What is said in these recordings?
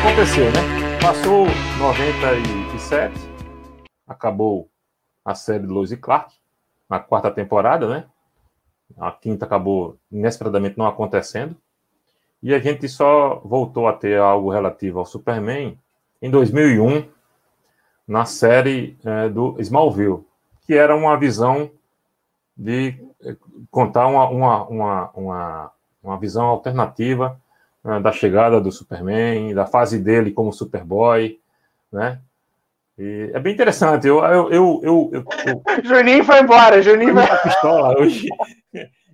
aconteceu, né? Passou 97, acabou a série Lois e Clark, na quarta temporada, né? A quinta acabou inesperadamente não acontecendo. E a gente só voltou a ter algo relativo ao Superman em 2001, na série é, do Smallville, que era uma visão de é, contar uma, uma, uma, uma, uma visão alternativa né, da chegada do Superman, da fase dele como Superboy, né? E é bem interessante. Eu, eu, eu, eu, eu Juninho foi embora, Juninho vai. pistola hoje.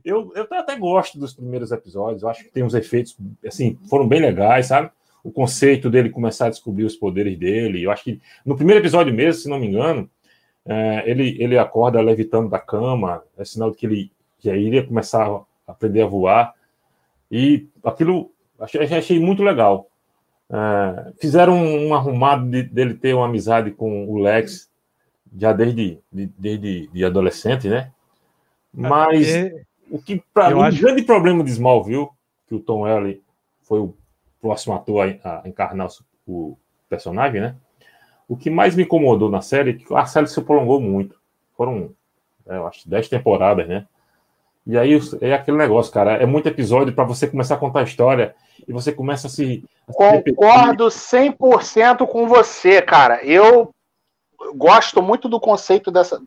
Eu, eu até gosto dos primeiros episódios. Eu acho que tem uns efeitos, assim, foram bem legais, sabe? O conceito dele começar a descobrir os poderes dele. Eu acho que no primeiro episódio mesmo, se não me engano, é, ele, ele acorda levitando da cama, é sinal de que ele já iria começar a aprender a voar. E aquilo achei, achei muito legal. É, fizeram um, um arrumado de, dele ter uma amizade com o Lex já desde, de, desde de adolescente, né? Mas é, o que para mim, acho... o grande problema de Smallville, que o Tom Welling foi o próximo ator a, a encarnar o, o, personagem, né? O que mais me incomodou na série é que a série se prolongou muito. Foram, é, eu acho, 10 temporadas, né? E aí é aquele negócio, cara. É muito episódio para você começar a contar a história e você começa a se. A Concordo 100% com você, cara. Eu gosto muito do conceito dessa.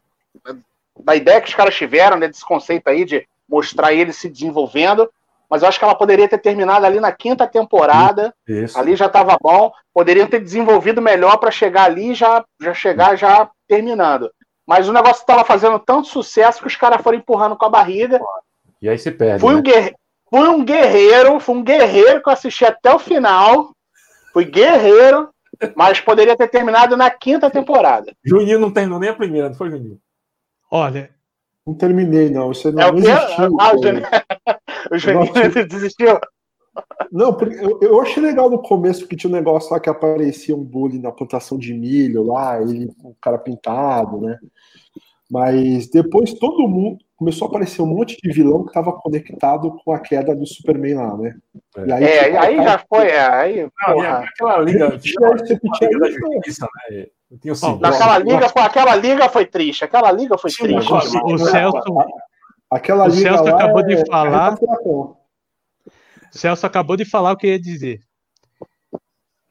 da ideia que os caras tiveram, né, desse conceito aí de mostrar ele se desenvolvendo. Mas eu acho que ela poderia ter terminado ali na quinta temporada. Isso. Ali já estava bom. Poderiam ter desenvolvido melhor para chegar ali e já, já chegar já terminando. Mas o negócio estava fazendo tanto sucesso que os caras foram empurrando com a barriga. E aí se perde. Fui, né? um guerreiro, fui um guerreiro, fui um guerreiro que eu assisti até o final. Fui guerreiro, mas poderia ter terminado na quinta temporada. Juninho não terminou nem a primeira, não foi, Juninho? Olha. Não terminei, não. Você não, é o não existiu. Ah, o Juninho, o Juninho desistiu. Não, eu, eu achei legal no começo que tinha um negócio lá que aparecia um bullying na plantação de milho lá, ele, um cara pintado, né? Mas depois todo mundo começou a aparecer um monte de vilão que estava conectado com a queda do Superman lá, né? E aí, é, aí já foi, é, aí, porra. Aquela liga, tinha, liga da justiça, né? Naquela liga, aquela liga foi triste, aquela liga foi triste. O, o Celso, aquela o liga Celso acabou é, de falar. É Celso acabou de falar o que ia dizer.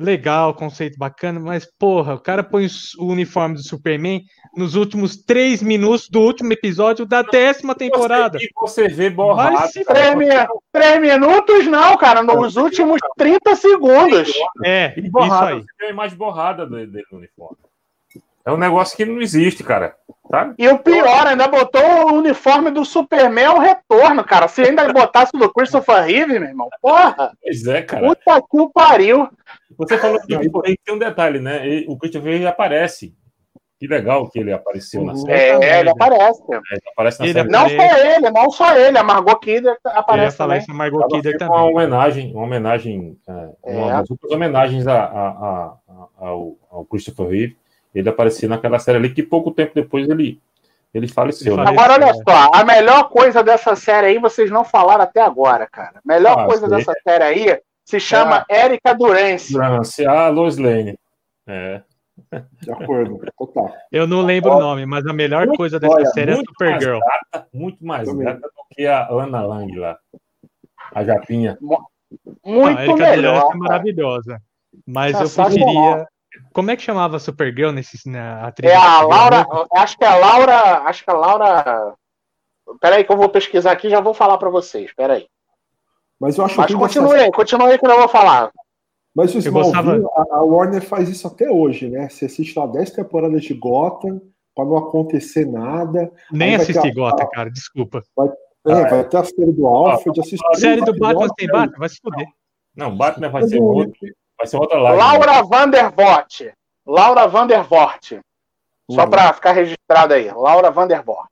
Legal, conceito bacana, mas porra, o cara põe o uniforme do Superman nos últimos três minutos do último episódio da décima temporada. E você vê borrado. Três, três minutos não, cara, nos últimos 30 segundos. É, e borrado, isso aí. Você tem a imagem borrada dele no uniforme. É um negócio que não existe, cara. Sabe? E o pior, ainda botou o uniforme do Superman ao retorno, cara. Se ainda botasse o do Christopher Reeve, meu irmão, porra. Pois é, cara. Puta que pariu. Você falou que tem um detalhe, né? O Christopher Reeve aparece. Que legal que ele apareceu na série. É, ele aparece. É, ele aparece na ele série. Não só ele, não só ele. A Margot Kidder aparece também. A Margot Kidder também. Uma homenagem, uma homenagem, é, uma é. das últimas homenagens a, a, a, ao, ao Christopher Reeve ele aparecia naquela série ali que pouco tempo depois ele, ele faleceu. Né? Agora, olha só, a melhor coisa dessa série aí vocês não falaram até agora, cara. A melhor ah, coisa sei. dessa série aí se chama é Érica Durance. Durance, a Lois Lane. É. De acordo, total. Eu não lembro o nome, mas a melhor muito, coisa dessa olha, série é Supergirl. Mais muito mais gata do que a Ana Lang lá. A Japinha. Muito não, a melhor. é maravilhosa. Mas eu preferia. Como é que chamava a Supergirl nesse, na atriz? É a Laura, acho que é a Laura, acho que é a Laura. Peraí que eu vou pesquisar aqui, já vou falar para vocês. Peraí. Mas eu acho Mas continue dessa... aí, continue aí que eu vou falar. Mas o Smallville, gostava... a, Warner faz isso até hoje, né? Você assiste lá 10 temporadas de Gotham para não acontecer nada. Nem assisti a... Gotham, cara, desculpa. Vai, é, ah, vai ter a série do Alfred, assiste. A série do Batman tem Batman, vai se fuder. Não, Batman vai ser outro. Vai ser outra live. Laura né? Vandervoort. Laura Vandervoort. Só para ficar registrado aí. Laura Vandervoort.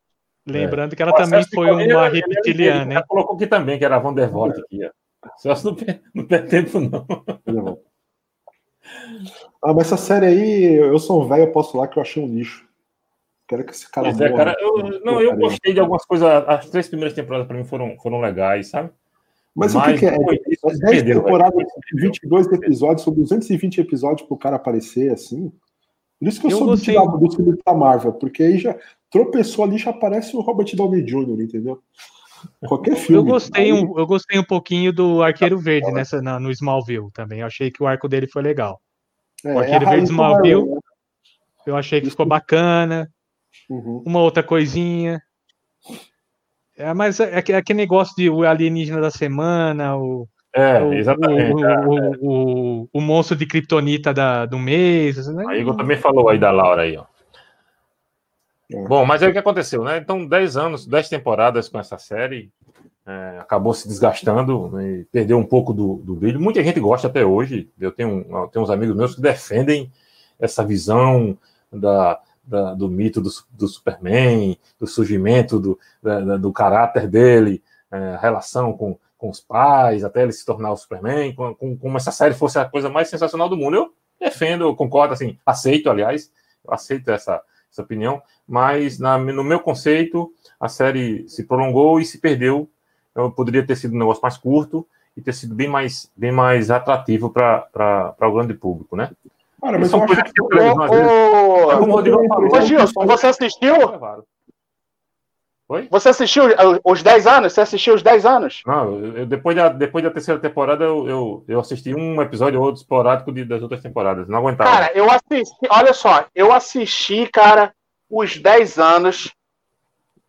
Lembrando é. que ela também foi uma reptiliana, hein? colocou aqui também, que era a Vandervoort aqui, ó. Só não, não perde tempo, não. Ah, mas essa série aí, eu sou um velho, eu posso falar que eu achei um lixo. Quero que esse cara. Pois é, cara, eu, não, eu gostei de algumas coisas. As três primeiras temporadas para mim foram, foram legais, sabe? Mas, o que, que é? 10 temporadas, 22 episódios, são 220 episódios para o cara aparecer assim. Por isso que eu, eu sou gostei... do, filme da Marvel, porque aí já tropeçou ali, já aparece o Robert Downey Jr., entendeu? Qualquer filme. Eu gostei, um, eu gostei um pouquinho do Arqueiro Verde nessa, na, no Smallville também. Eu achei que o arco dele foi legal. É, o Arqueiro é Verde Smallville, né? eu achei que ficou bacana. Uhum. Uma outra coisinha. É, mas é, é aquele negócio de o alienígena da semana, o, é, o, exatamente. O, é, o, o, o, monstro de Kryptonita da, do mês. Né? A Igor também falou aí da Laura aí, ó. É. Bom, mas é o que aconteceu, né? Então, 10 anos, 10 temporadas com essa série, é, acabou se desgastando né, e perdeu um pouco do, do, brilho. Muita gente gosta até hoje. Eu tenho, eu tenho uns amigos meus que defendem essa visão da, da, do mito do, do, Superman, do surgimento do, da, do caráter dele, é, relação com, com os pais, até ele se tornar o Superman, com, com, como essa série fosse a coisa mais sensacional do mundo. Eu defendo, eu concordo, assim, aceito, aliás, eu aceito essa, essa opinião, mas na, no meu conceito, a série se prolongou e se perdeu. Eu poderia ter sido um negócio mais curto e ter sido bem mais, bem mais atrativo para o grande público, né? Mas são coisas que eu Ô, Gilson, você assistiu? Oi? Você assistiu os 10 anos? Você assistiu os 10 anos? Não, eu, depois, da, depois da terceira temporada, eu, eu, eu assisti um episódio ou outro esporádico de, das outras temporadas. Não aguentava. Cara, eu assisti, olha só, eu assisti, cara, os 10 anos.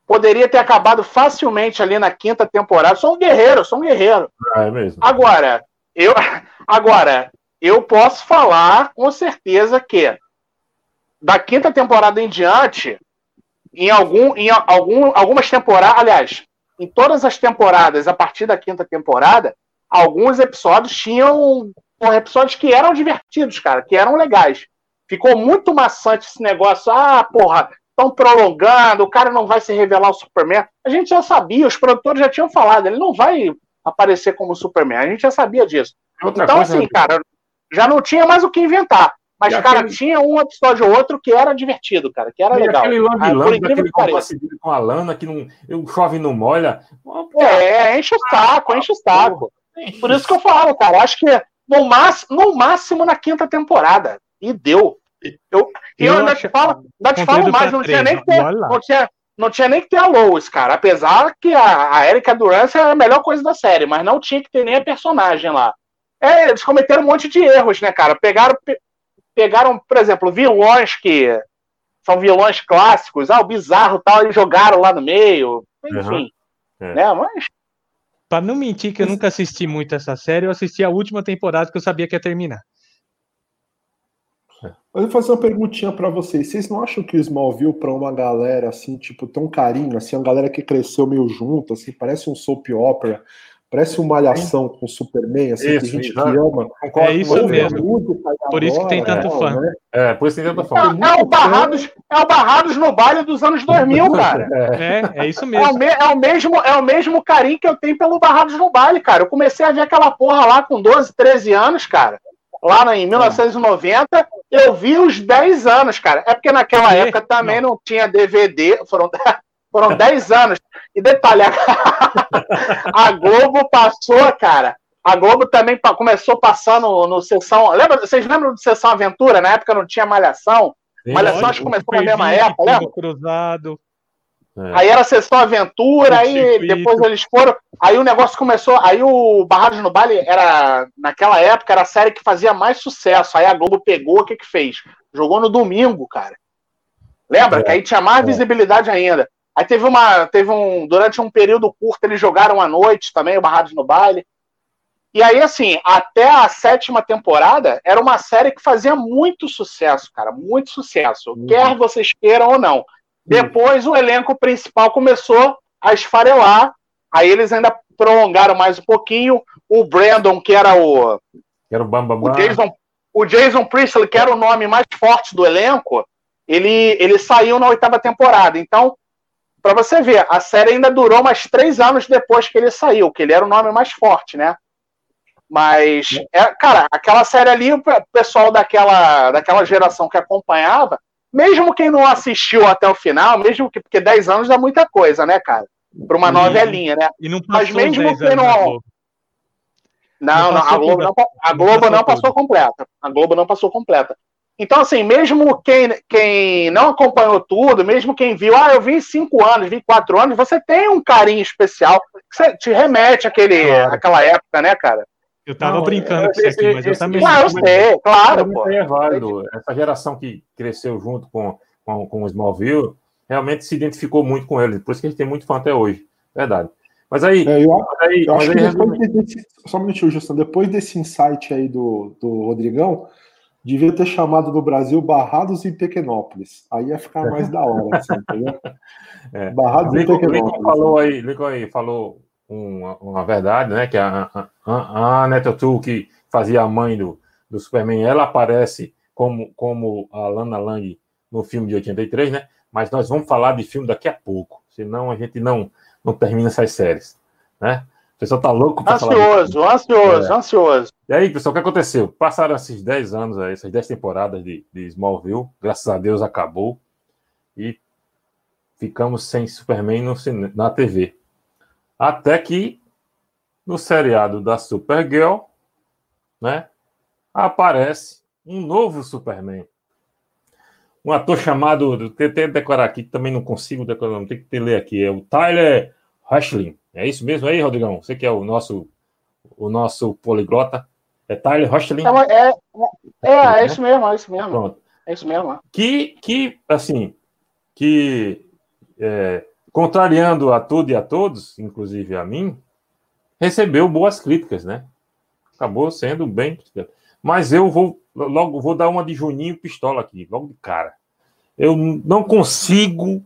Poderia ter acabado facilmente ali na quinta temporada. Sou um guerreiro, sou um guerreiro. Ah, é mesmo. Agora, eu, agora, eu posso falar com certeza que da quinta temporada em diante, em, algum, em algum, algumas temporadas, aliás, em todas as temporadas, a partir da quinta temporada, alguns episódios tinham episódios que eram divertidos, cara, que eram legais. Ficou muito maçante esse negócio. Ah, porra, estão prolongando, o cara não vai se revelar o Superman. A gente já sabia, os produtores já tinham falado, ele não vai aparecer como Superman. A gente já sabia disso. Outra então, assim, é... cara, já não tinha mais o que inventar. Mas, e cara, aquele... tinha um episódio ou outro que era divertido, cara, que era e legal. Aquele lambi lambi, ah, aquele com, com a lana, que não, eu chove não molha. É, enche o saco, enche o saco. Por isso que eu falo, cara, acho que no máximo, no máximo na quinta temporada. E deu. Eu, eu, eu ainda te falo, ainda te falo mais, não tinha, nem que ter, não, tinha, não tinha nem que ter a Lois, cara. Apesar que a, a Erika Durance é a melhor coisa da série, mas não tinha que ter nem a personagem lá. É, eles cometeram um monte de erros, né, cara? Pegaram, pegaram, por exemplo, vilões que são vilões clássicos, ah, o bizarro tal, e jogaram lá no meio, enfim. Uhum. É. Né, mas. Pra não mentir que eu nunca assisti muito essa série, eu assisti a última temporada que eu sabia que ia terminar. Eu vou fazer uma perguntinha para vocês. Vocês não acham que o Smallville, para uma galera assim, tipo, tão carinho, assim, uma galera que cresceu meio junto, assim, parece um soap opera, Parece uma malhação com Superman, assim, isso, tem gente que ama. É isso mesmo. Por isso que tem tanto é, fã. Né? É, por isso que tem tanto fã. É, é, o Barrados, é o Barrados no baile dos anos 2000, cara. É, é isso mesmo. É o, me, é, o mesmo. é o mesmo carinho que eu tenho pelo Barrados no baile, cara. Eu comecei a ver aquela porra lá com 12, 13 anos, cara. Lá em 1990, eu vi os 10 anos, cara. É porque naquela época também não, não tinha DVD. Foram foram 10 anos. E detalhe, a Globo passou, cara. A Globo também começou passando no Sessão. Lembra, vocês lembram de Sessão Aventura? Na época não tinha Malhação. Sim, Malhação acho que começou na mesma época, lembra? Cruzado. É. Aí era Sessão Aventura, aí depois eles foram. Aí o negócio começou. Aí o Barrados no Baile era, naquela época, era a série que fazia mais sucesso. Aí a Globo pegou, o que que fez? Jogou no domingo, cara. Lembra? É. Que aí tinha mais é. visibilidade ainda. Aí teve uma. Teve um. Durante um período curto, eles jogaram à noite também, o Barrados no Baile. E aí, assim, até a sétima temporada, era uma série que fazia muito sucesso, cara. Muito sucesso. Uhum. Quer vocês queiram ou não. Uhum. Depois o elenco principal começou a esfarelar. Aí eles ainda prolongaram mais um pouquinho. O Brandon, que era o. Era o Bam, Bam, Bam. O Jason, o Jason Priestley, que era o nome mais forte do elenco, ele, ele saiu na oitava temporada. Então, para você ver, a série ainda durou mais três anos depois que ele saiu, que ele era o nome mais forte, né? Mas, é, cara, aquela série ali, o pessoal daquela, daquela geração que acompanhava, mesmo quem não assistiu até o final, mesmo que, porque 10 anos é muita coisa, né, cara? Para uma e, novelinha, né? E não Mas mesmo quem não. Não, não, a Globo, não, a Globo não passou completa. A Globo não passou completa. Então, assim, mesmo quem, quem não acompanhou tudo, mesmo quem viu, ah, eu vi cinco anos, vi quatro anos, você tem um carinho especial que te remete àquele, claro. àquela época, né, cara? Eu tava não, brincando com isso aqui, mas eu também. Claro, eu sei, claro. Pô. É válido. Essa geração que cresceu junto com, com, com o Smallville realmente se identificou muito com ele. Por isso que a gente tem muito fã até hoje. Verdade. Mas aí. É, eu, aí, eu acho que depois desse, só um minutinho, Justin. Depois desse insight aí do, do Rodrigão, devia ter chamado no Brasil Barrados em Pequenópolis. Aí ia ficar mais da hora, assim, entendeu? É. Barrados Lincoln, em Pequenópolis. Lincoln falou aí, Lincoln aí falou uma, uma verdade, né? Que a, a, a, a Neta Tu, que fazia a mãe do, do Superman, ela aparece como, como a Lana Lang no filme de 83, né? Mas nós vamos falar de filme daqui a pouco, senão a gente não não termina essas séries, né? O pessoal tá louco para Ansioso, ansioso, é. ansioso. E aí, pessoal, o que aconteceu? Passaram esses 10 anos, essas 10 temporadas de, de Smallville, graças a Deus acabou, e ficamos sem Superman no, na TV. Até que, no seriado da Supergirl, né, aparece um novo Superman. Um ator chamado, tentei decorar aqui, também não consigo decorar, não tem que ler aqui, é o Tyler Hoechlin. É isso mesmo aí, Rodrigão? Você que é o nosso, o nosso poliglota. É Tyler Hoechlin? É, é, é, é, isso mesmo, é isso mesmo. Pronto. É isso mesmo. Que, que assim, que é, contrariando a tudo e a todos, inclusive a mim, recebeu boas críticas, né? Acabou sendo bem. Mas eu vou logo vou dar uma de Juninho Pistola aqui, logo de cara. Eu não consigo,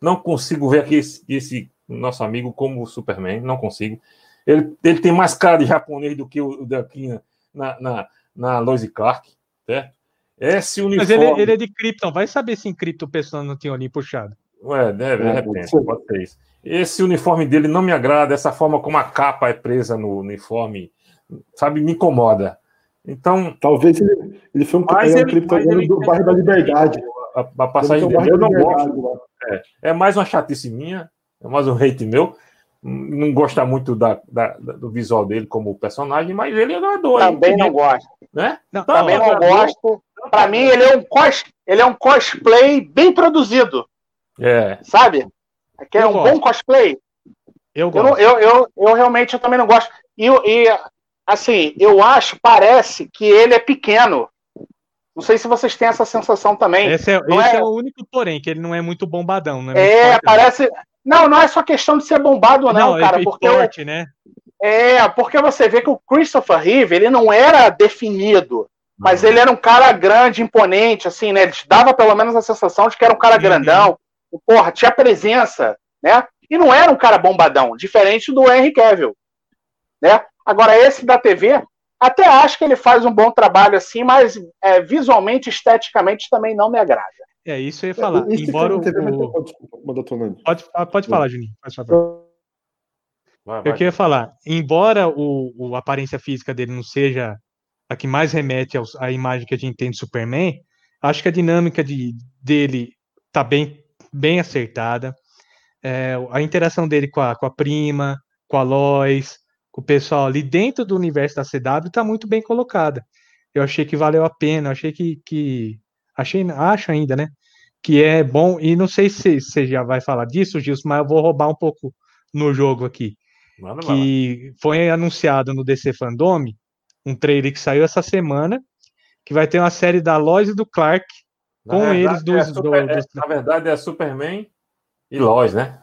não consigo ver aqui esse, esse nosso amigo como o Superman, não consigo. Ele, ele tem mais cara de japonês do que o, daqui na, na, na Lois Clark, certo? Esse uniforme... Mas ele, ele é de Krypton, vai saber se em Krypton o pessoal não tem o olhinho puxado. Ué, deve, de é, repente, pode ser isso. Esse uniforme dele não me agrada, essa forma como a capa é presa no uniforme, sabe, me incomoda. Então. Talvez ele, ele foi um, mas ele, um do bairro da Liberdade. A, a passagem dele, eu não gosto. É, é, mais uma chatice minha, é mais um hate meu. Não gosta muito da, da, do visual dele como personagem, mas ele é jogador. Também não gosto. Né? Não, então, também não gosto. Para mim, ele é, um cos, ele é um cosplay bem produzido. É. Sabe? Que é eu um gosto. bom cosplay. Eu, gosto. Eu, eu, eu, eu, realmente eu também não gosto. E, e assim, eu acho, parece que ele é pequeno. Não sei se vocês têm essa sensação também. Esse é, esse é... é o único porém, que ele não é muito bombadão, né? É, parece. Não, não é só questão de ser bombado, não, não cara. porque forte, né? É, porque você vê que o Christopher Reeve, ele não era definido, mas ele era um cara grande, imponente, assim, né? Ele dava pelo menos a sensação de que era um cara grandão. Porra, tinha presença, né? E não era um cara bombadão, diferente do Henry Cavill, né? Agora, esse da TV, até acho que ele faz um bom trabalho assim, mas é, visualmente, esteticamente, também não me agrada. É, isso eu ia falar. É, Embora o... Pode, pode falar, Juninho. Pode falar. Vai, vai. Eu queria falar, embora o, o, a aparência física dele não seja a que mais remete aos, à imagem que a gente tem de Superman, acho que a dinâmica de, dele tá bem, bem acertada. É, a interação dele com a, com a prima, com a Lois, com o pessoal ali dentro do universo da CW está muito bem colocada. Eu achei que valeu a pena, eu achei que, que achei, acho ainda, né? Que é bom, e não sei se você já vai falar disso, Gilson, mas eu vou roubar um pouco no jogo aqui. Mano, que foi anunciado no DC Fandom, um trailer que saiu essa semana, que vai ter uma série da Lois e do Clark com verdade, eles dos, é super, do, dos... É, na verdade é Superman e Lois, né?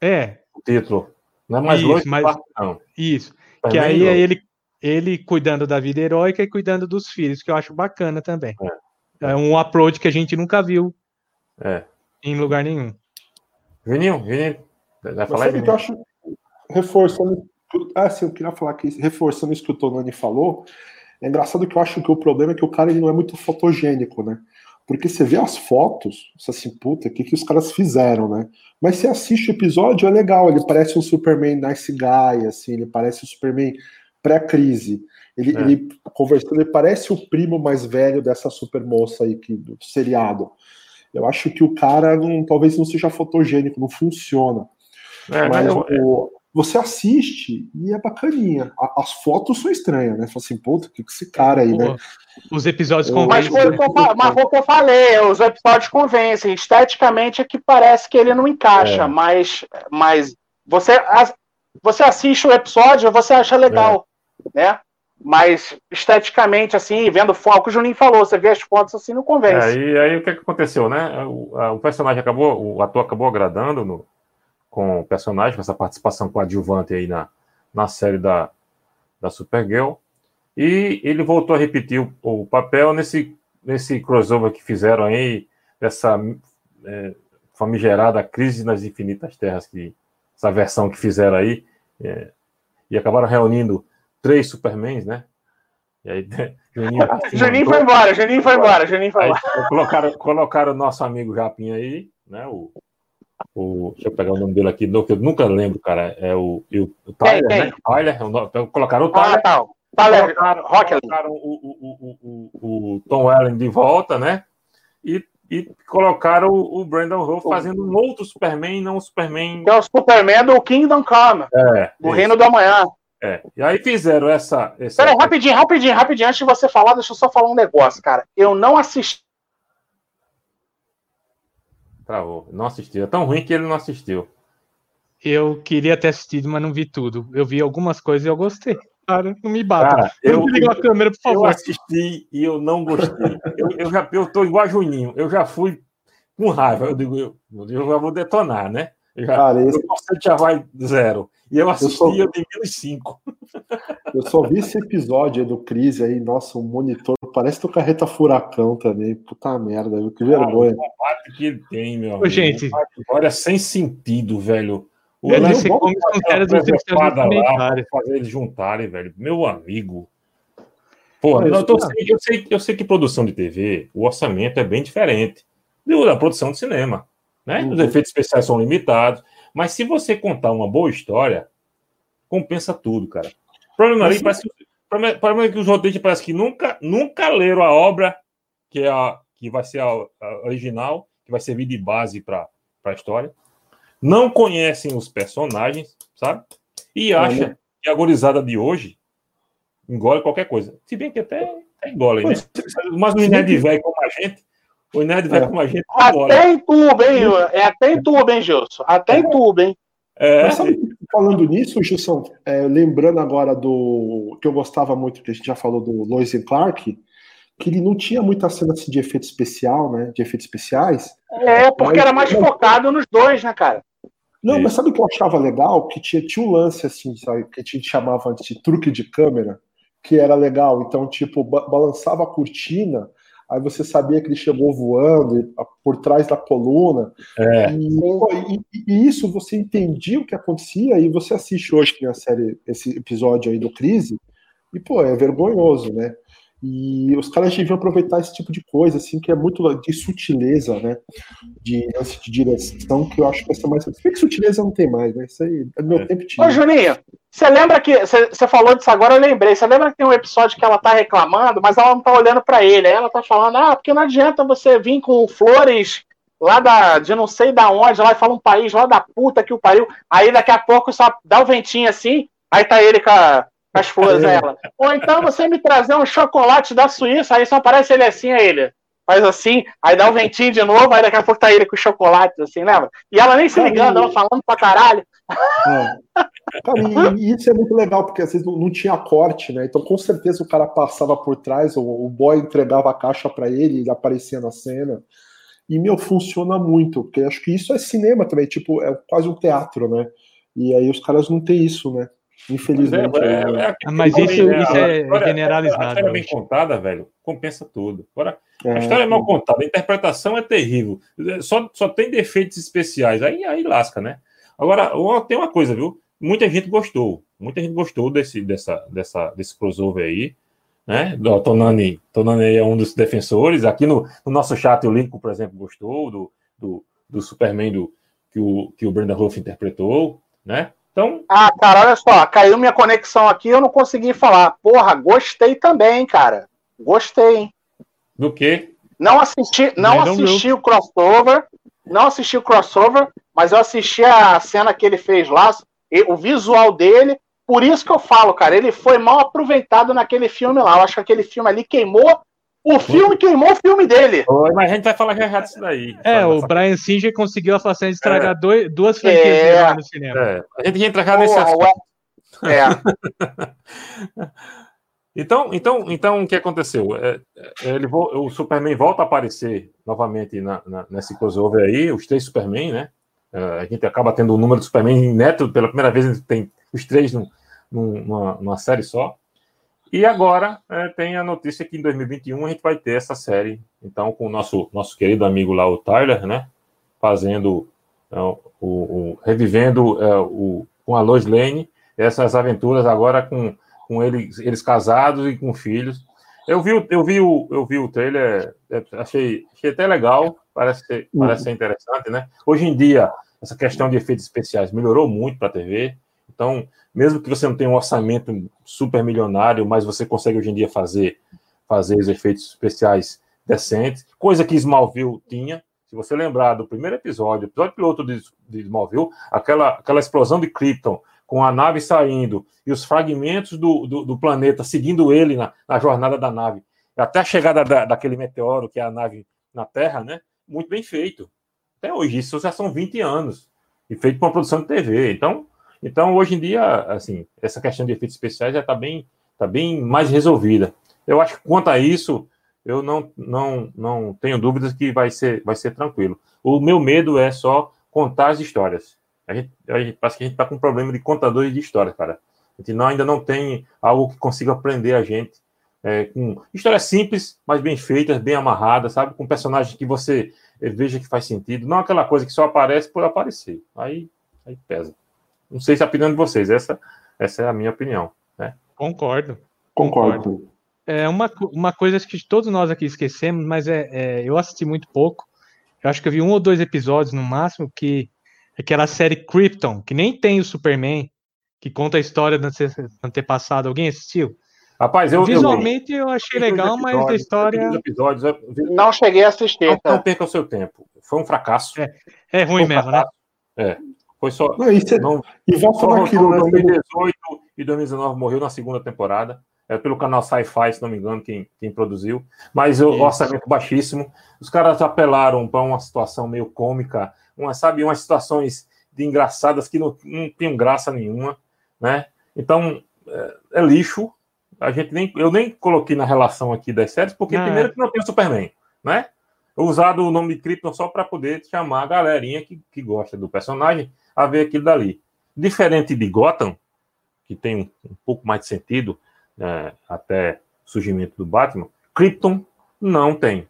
É. O título. Não é mais isso, Lois mas... não. Isso. que aí é ele, ele cuidando da vida heróica e cuidando dos filhos, que eu acho bacana também. É, é um approach que a gente nunca viu é. em lugar nenhum. Juninho, Juninho, vai falar aí, eu acho, reforçando, ah, sim, eu queria falar que reforçando isso que o Tonani falou, é engraçado que eu acho que o problema é que o cara ele não é muito fotogênico, né? Porque você vê as fotos, você assim, puta, o que, que os caras fizeram, né? Mas você assiste o episódio, é legal, ele parece um Superman nice guy, assim, ele parece um Superman pré-crise. Ele, é. ele, conversando, ele parece o primo mais velho dessa super moça aí que, do seriado. Eu acho que o cara não, talvez não seja fotogênico, não funciona. É, mas, o, você assiste e é bacaninha. As fotos são estranhas, né? Fala assim, puta, o que, que esse cara aí, né? Os episódios convencem. Mas foi, foi, mas foi o que eu falei, os episódios convencem. Esteticamente é que parece que ele não encaixa, é. mas, mas você, você assiste o episódio, você acha legal, é. né? Mas esteticamente, assim, vendo foto, o Juninho falou, você vê as fotos assim, não convence. É, e aí o que, que aconteceu, né? O, a, o personagem acabou, o ator acabou agradando no, com o personagem, com essa participação coadjuvante aí na, na série da, da Supergirl. E ele voltou a repetir o, o papel nesse, nesse crossover que fizeram aí, dessa é, famigerada Crise nas Infinitas Terras, que, essa versão que fizeram aí, é, e acabaram reunindo três Supermans, né? E aí, Juninho, Juninho foi embora, Juninho foi embora, Juninho foi embora. Colocaram, colocaram o nosso amigo Japinha aí, né? O, o, deixa eu pegar o nome dele aqui, que eu nunca lembro, cara. É o, o, o Tyler, quem, quem? né? Tyler, é colocaram o Tyler. Ah, tá. Tyler colocaram, colocaram o, o, o, o, Tom Allen de volta, né? E, e colocaram o, Brandon Rolfe fazendo um outro Superman, não o Superman. Que é o Superman do Kingdom Come. É. Do isso. Reino do Amanhã. É. E aí fizeram essa. essa... Peraí, rapidinho, rapidinho, rapidinho. Antes de você falar, deixa eu só falar um negócio, cara. Eu não assisti Travou. Não assistiu. É tão ruim que ele não assistiu. Eu queria ter assistido, mas não vi tudo. Eu vi algumas coisas e eu gostei. Cara, não me bata. Cara, eu, eu, a câmera, por favor. Eu assisti e eu não gostei. eu, eu já eu tô igual a Juninho. Eu já fui com raiva. Eu digo, eu, eu já vou detonar, né? Eu já, Cara, esse... já vai zero. E eu assisti, eu, só... eu dei menos cinco. Eu só vi esse episódio aí do Crise aí, nossa, o monitor parece do Carreta Furacão também. Puta merda, viu? que vergonha. Ah, o combate que ele tem, meu amigo. Gente, olha, sem sentido, velho. O velho, você come com caras do fazer eles juntarem, velho. Meu amigo. Pô, eu, tô, eu, sei, eu sei que produção de TV, o orçamento é bem diferente da produção de cinema. Né? Uhum. Os efeitos especiais são limitados. Mas se você contar uma boa história, compensa tudo, cara. O problema ali parece que, o problema é que os roteiristas parece que nunca, nunca leram a obra que, é a, que vai ser a, a original, que vai servir de base para a história. Não conhecem os personagens, sabe? E acha que a gorizada de hoje engole qualquer coisa. Se bem que até, até engole, né? Mas o nerd velho como a gente, o nerd velho é. como a gente. Até em tubo, hein? É até em tubo, hein, Gilson? Até em tubo, hein? É. Mas sabe, falando nisso, Gilson, é, lembrando agora do que eu gostava muito, que a gente já falou do Lois e Clark, que ele não tinha muita cena assim, de efeito especial, né? De efeitos especiais. É, porque mas, era mais focado nos dois, né, cara? Não, mas sabe o que eu achava legal? Que tinha, tinha um lance assim, sabe, que a gente chamava antes de truque de câmera, que era legal. Então, tipo, ba balançava a cortina aí você sabia que ele chegou voando por trás da coluna. É. E, e, e, isso você entendia o que acontecia e você assiste hoje que a série esse episódio aí do Crise e pô é vergonhoso, né? E os caras deviam aproveitar esse tipo de coisa, assim, que é muito de sutileza, né? De lance de direção, que eu acho que vai ser mais. Se bem que sutileza não tem mais, né? Isso aí é meu é. tempo tinha. Ô, Juninho, você lembra que. Você falou disso agora, eu lembrei. Você lembra que tem um episódio que ela tá reclamando, mas ela não tá olhando para ele. Aí ela tá falando, ah, porque não adianta você vir com flores lá da, de não sei da onde, lá e fala um país lá da puta que o pariu. Aí daqui a pouco só dá o um ventinho assim, aí tá ele com a a ela. Ou então você me trazer um chocolate da Suíça, aí só aparece ele assim a ele. Faz assim, aí dá um ventinho de novo, aí daqui a pouco tá ele com chocolate, assim, lembra? E ela nem se ligando, ela falando pra caralho. É. Cara, e, e, isso é muito legal, porque às vezes não, não, tinha corte, né? Então com certeza o cara passava por trás, o, o boy entregava a caixa para ele, ele aparecia na cena. E, meu, funciona muito, porque acho que isso é cinema também, tipo, é quase um teatro, né? E aí os caras não têm isso, né? Infelizmente. É, é, é, é mas isso, né? isso é generalizado. A história bem contada, velho, compensa tudo. Agora, a história é mal contada, a interpretação é terrível. Só, só tem defeitos especiais. Aí, aí lasca, né? Agora, tem uma coisa, viu? Muita gente gostou. Muita gente gostou desse, dessa, dessa, desse crossover aí. Né? O Tonani, Tonani é um dos defensores. Aqui no, no nosso chat, o Lincoln, por exemplo, gostou do, do, do Superman do, que, o, que o Brandon Rolf interpretou. Né? Então. Ah, cara, olha só, caiu minha conexão aqui eu não consegui falar. Porra, gostei também, cara. Gostei, hein? Do quê? Não assisti, não assisti o crossover, não assisti o crossover, mas eu assisti a cena que ele fez lá. o visual dele. Por isso que eu falo, cara, ele foi mal aproveitado naquele filme lá. Eu acho que aquele filme ali queimou. O filme queimou o filme dele. Oi, mas a gente vai falar já já disso daí. É, o Brian Singer conseguiu a façanha de estragar é. dois, duas franquias é. no cinema. É. A gente ia entrar já nesse assunto. É. então, então, então, o que aconteceu? É, é ele, o Superman volta a aparecer novamente na, na, nesse crossover aí, os três Superman, né? É, a gente acaba tendo o número de Superman neto, pela primeira vez a gente tem os três num, numa, numa série só. E agora é, tem a notícia que em 2021 a gente vai ter essa série, então, com o nosso, nosso querido amigo lá, o Tyler, né? Fazendo é, o, o, revivendo é, o, com a Lois Lane essas aventuras agora com, com eles, eles casados e com filhos. Eu vi, eu vi, o, eu vi o trailer, é, achei, achei até legal, parece ser, uhum. parece ser interessante, né? Hoje em dia, essa questão de efeitos especiais melhorou muito para a TV, então, mesmo que você não tenha um orçamento super milionário, mas você consegue hoje em dia fazer, fazer os efeitos especiais decentes, coisa que Smallville tinha. Se você lembrar do primeiro episódio, episódio piloto de, de Smallville, aquela, aquela explosão de Krypton com a nave saindo e os fragmentos do, do, do planeta seguindo ele na, na, jornada da nave, até a chegada da, daquele meteoro, que é a nave na Terra, né? Muito bem feito. Até hoje, isso já são 20 anos. E feito com uma produção de TV. Então, então, hoje em dia, assim, essa questão de efeitos especiais já está bem, tá bem mais resolvida. Eu acho que quanto a isso, eu não, não, não tenho dúvidas que vai ser, vai ser tranquilo. O meu medo é só contar as histórias. A gente, a gente parece que a gente está com um problema de contadores de histórias, cara. A gente não, ainda não tem algo que consiga prender a gente é, com histórias simples, mas bem feitas, bem amarradas, sabe? Com personagens que você veja que faz sentido. Não aquela coisa que só aparece por aparecer. Aí, aí pesa. Não sei se é a opinião de vocês, essa, essa é a minha opinião. Né? Concordo. Concordo. É uma, uma coisa que todos nós aqui esquecemos, mas é, é, eu assisti muito pouco. Eu acho que eu vi um ou dois episódios no máximo, que é aquela série Krypton, que nem tem o Superman, que conta a história do antepassado. Alguém assistiu? Rapaz, eu visualmente eu, eu achei legal, mas a história. Episódios, não cheguei a assistir. Não, não perca o seu tempo. Foi um fracasso. É, é ruim um mesmo, né? fracasso. né? É. Foi só. Não, isso é... não, e volta só naquilo, né? 2018 e 2019 morreu na segunda temporada. É pelo canal Sci-Fi, se não me engano, quem, quem produziu. Mas o orçamento baixíssimo. Os caras apelaram para uma situação meio cômica, uma, sabe, umas situações de engraçadas que não, não tinham graça nenhuma, né? Então, é, é, lixo. A gente nem, eu nem coloquei na relação aqui das séries, porque ah, primeiro que não tem o Superman, né? Usado o nome de Krypton só para poder chamar a galerinha que, que gosta do personagem a ver aquilo dali. Diferente de Gotham, que tem um, um pouco mais de sentido, né, até o surgimento do Batman, Krypton não tem.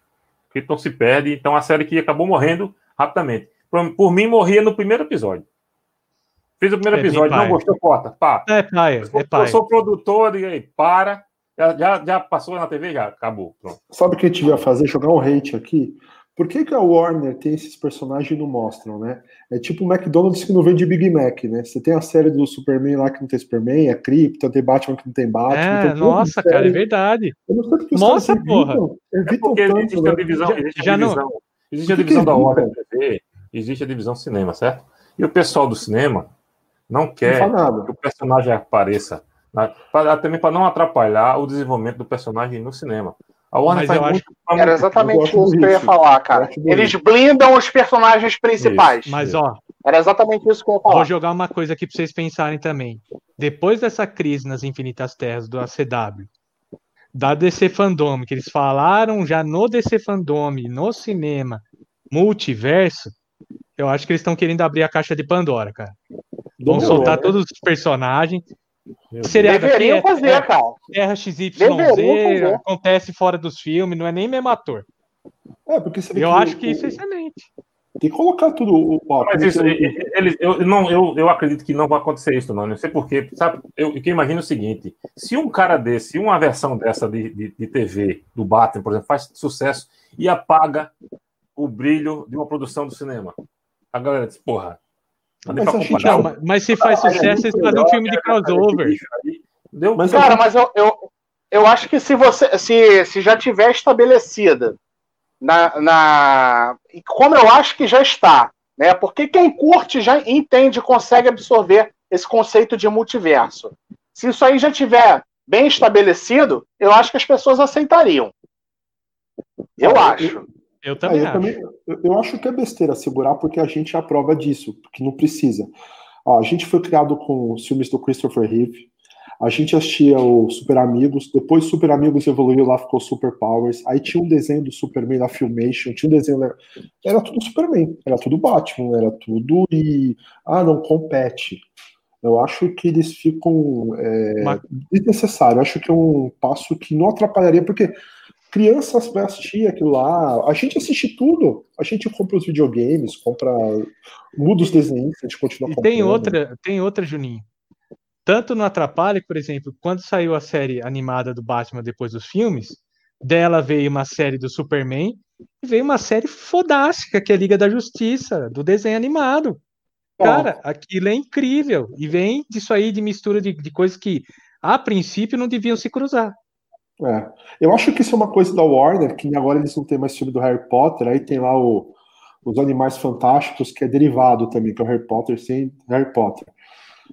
Krypton se perde, então a série que acabou morrendo rapidamente. Por, por mim, morria no primeiro episódio. Fez o primeiro é episódio, não gostou, corta. Pá. É pai, é pai. Eu sou produtor, e aí, para. Já, já, já, passou na TV, já acabou. Pronto. Sabe o que a gente ia fazer? Jogar um hate aqui. Por que, que a Warner tem esses personagens e não mostram, né? É tipo o McDonald's que não vende Big Mac, né? Você tem a série do Superman lá que não tem Superman, é Krypton, tem Batman que não tem Batman. É, então, nossa, cara, é verdade. Eu não sei porque Mostra, porra. Evitam, é existe tanto, a né? divisão, já, existe já a divisão, não... existe a divisão da Warner TV, existe a divisão cinema, certo? E o pessoal do cinema não quer não que o personagem apareça, né? pra, também para não atrapalhar o desenvolvimento do personagem no cinema. A Warner faz muito, acho... Era exatamente isso que eu ia falar, cara. Eles blindam os personagens principais. Isso, Mas, ó. Era exatamente isso que eu ia falar. Vou jogar uma coisa aqui pra vocês pensarem também. Depois dessa crise nas Infinitas Terras do ACW, da DC Fandom, que eles falaram já no DC Fandom, no cinema, multiverso, eu acho que eles estão querendo abrir a caixa de Pandora, cara. Vão soltar todos os personagens. Seria Deveriam fazer, é, cara. Terra XYZ, acontece fora dos filmes, não é nem mesmo ator. É, porque Eu que acho que isso é excelente. Tem que colocar tudo o papo. Mas isso, ele, eu, não, eu, eu acredito que não vai acontecer isso, não. Não sei porquê. Sabe, eu, eu imagino o seguinte: se um cara desse, uma versão dessa de, de, de TV, do Batman, por exemplo, faz sucesso e apaga o brilho de uma produção do cinema. A galera diz, porra, não, mas, se faz sucesso, eles fazem um filme de crossover. Deu, mas, cara, mas eu, eu, eu acho que se você se, se já tiver estabelecida na, na. Como eu acho que já está, né? Porque quem curte já entende, consegue absorver esse conceito de multiverso. Se isso aí já tiver bem estabelecido, eu acho que as pessoas aceitariam. Eu acho. Eu também, eu, acho. também eu, eu acho que é besteira segurar, porque a gente é a prova disso, porque não precisa. Ó, a gente foi criado com os filmes do Christopher Reeve, a gente assistia o Super Amigos, depois Super Amigos evoluiu lá, ficou Super Powers, aí tinha um desenho do Superman na Filmation, tinha um desenho. Era tudo Superman, era tudo Batman, era tudo e. Ah, não compete. Eu acho que eles ficam é, Mas- desnecessário. Eu acho que é um passo que não atrapalharia, porque crianças vai assistir aquilo lá. A gente assiste tudo. A gente compra os videogames, compra. Muda os desenhos, a gente continua E comprando. tem outra, tem outra, Juninho. Tanto no Atrapalha, por exemplo, quando saiu a série animada do Batman depois dos filmes, dela veio uma série do Superman e veio uma série fodástica, que é a Liga da Justiça, do desenho animado. Cara, aquilo é incrível. E vem disso aí de mistura de, de coisas que, a princípio, não deviam se cruzar. É. Eu acho que isso é uma coisa da Warner, que agora eles não têm mais filme do Harry Potter, aí tem lá o, os Animais Fantásticos, que é derivado também, que é o Harry Potter sem Harry Potter.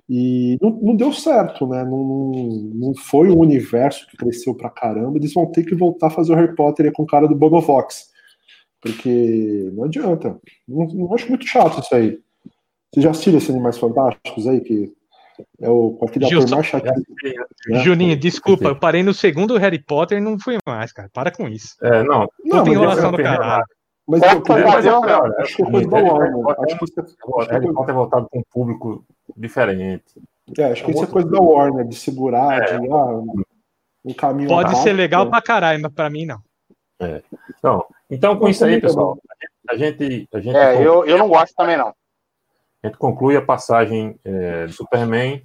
E não, não deu certo, né? Não, não, foi um universo que cresceu pra caramba. Eles vão ter que voltar a fazer o Harry Potter com o cara do Boba Vox. Porque não adianta. Não, não acho muito chato isso aí. Você já assistiu esses Animais Fantásticos aí? Que é o Gilson, mais chato. né? Juninho, desculpa, eu parei no segundo Harry Potter e não fui mais, cara. Para com isso. É, não, Não, Puta mas enrolação eu do caralho. Mas É, eu, foi fazer uma- acho que é coisa da Harry Warner. Acho que é- é Harry Potter é voltado para um público diferente. é, acho que isso é coisa da Warner, de segurar, de ah, um caminho. Pode ser legal pra caralho, mas pra mim não. Então, então com isso aí, também pessoal, a gente, a gente, É, eu, eu não gosto também, não. A gente conclui a passagem é, do Superman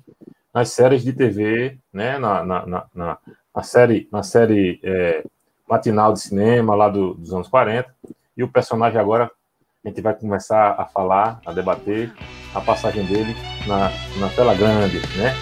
nas séries de TV, né, na, na, na, na- série, na série é, matinal de cinema lá do- dos anos 40, e o personagem agora, a gente vai começar a falar, a debater a passagem dele na, na tela grande, né?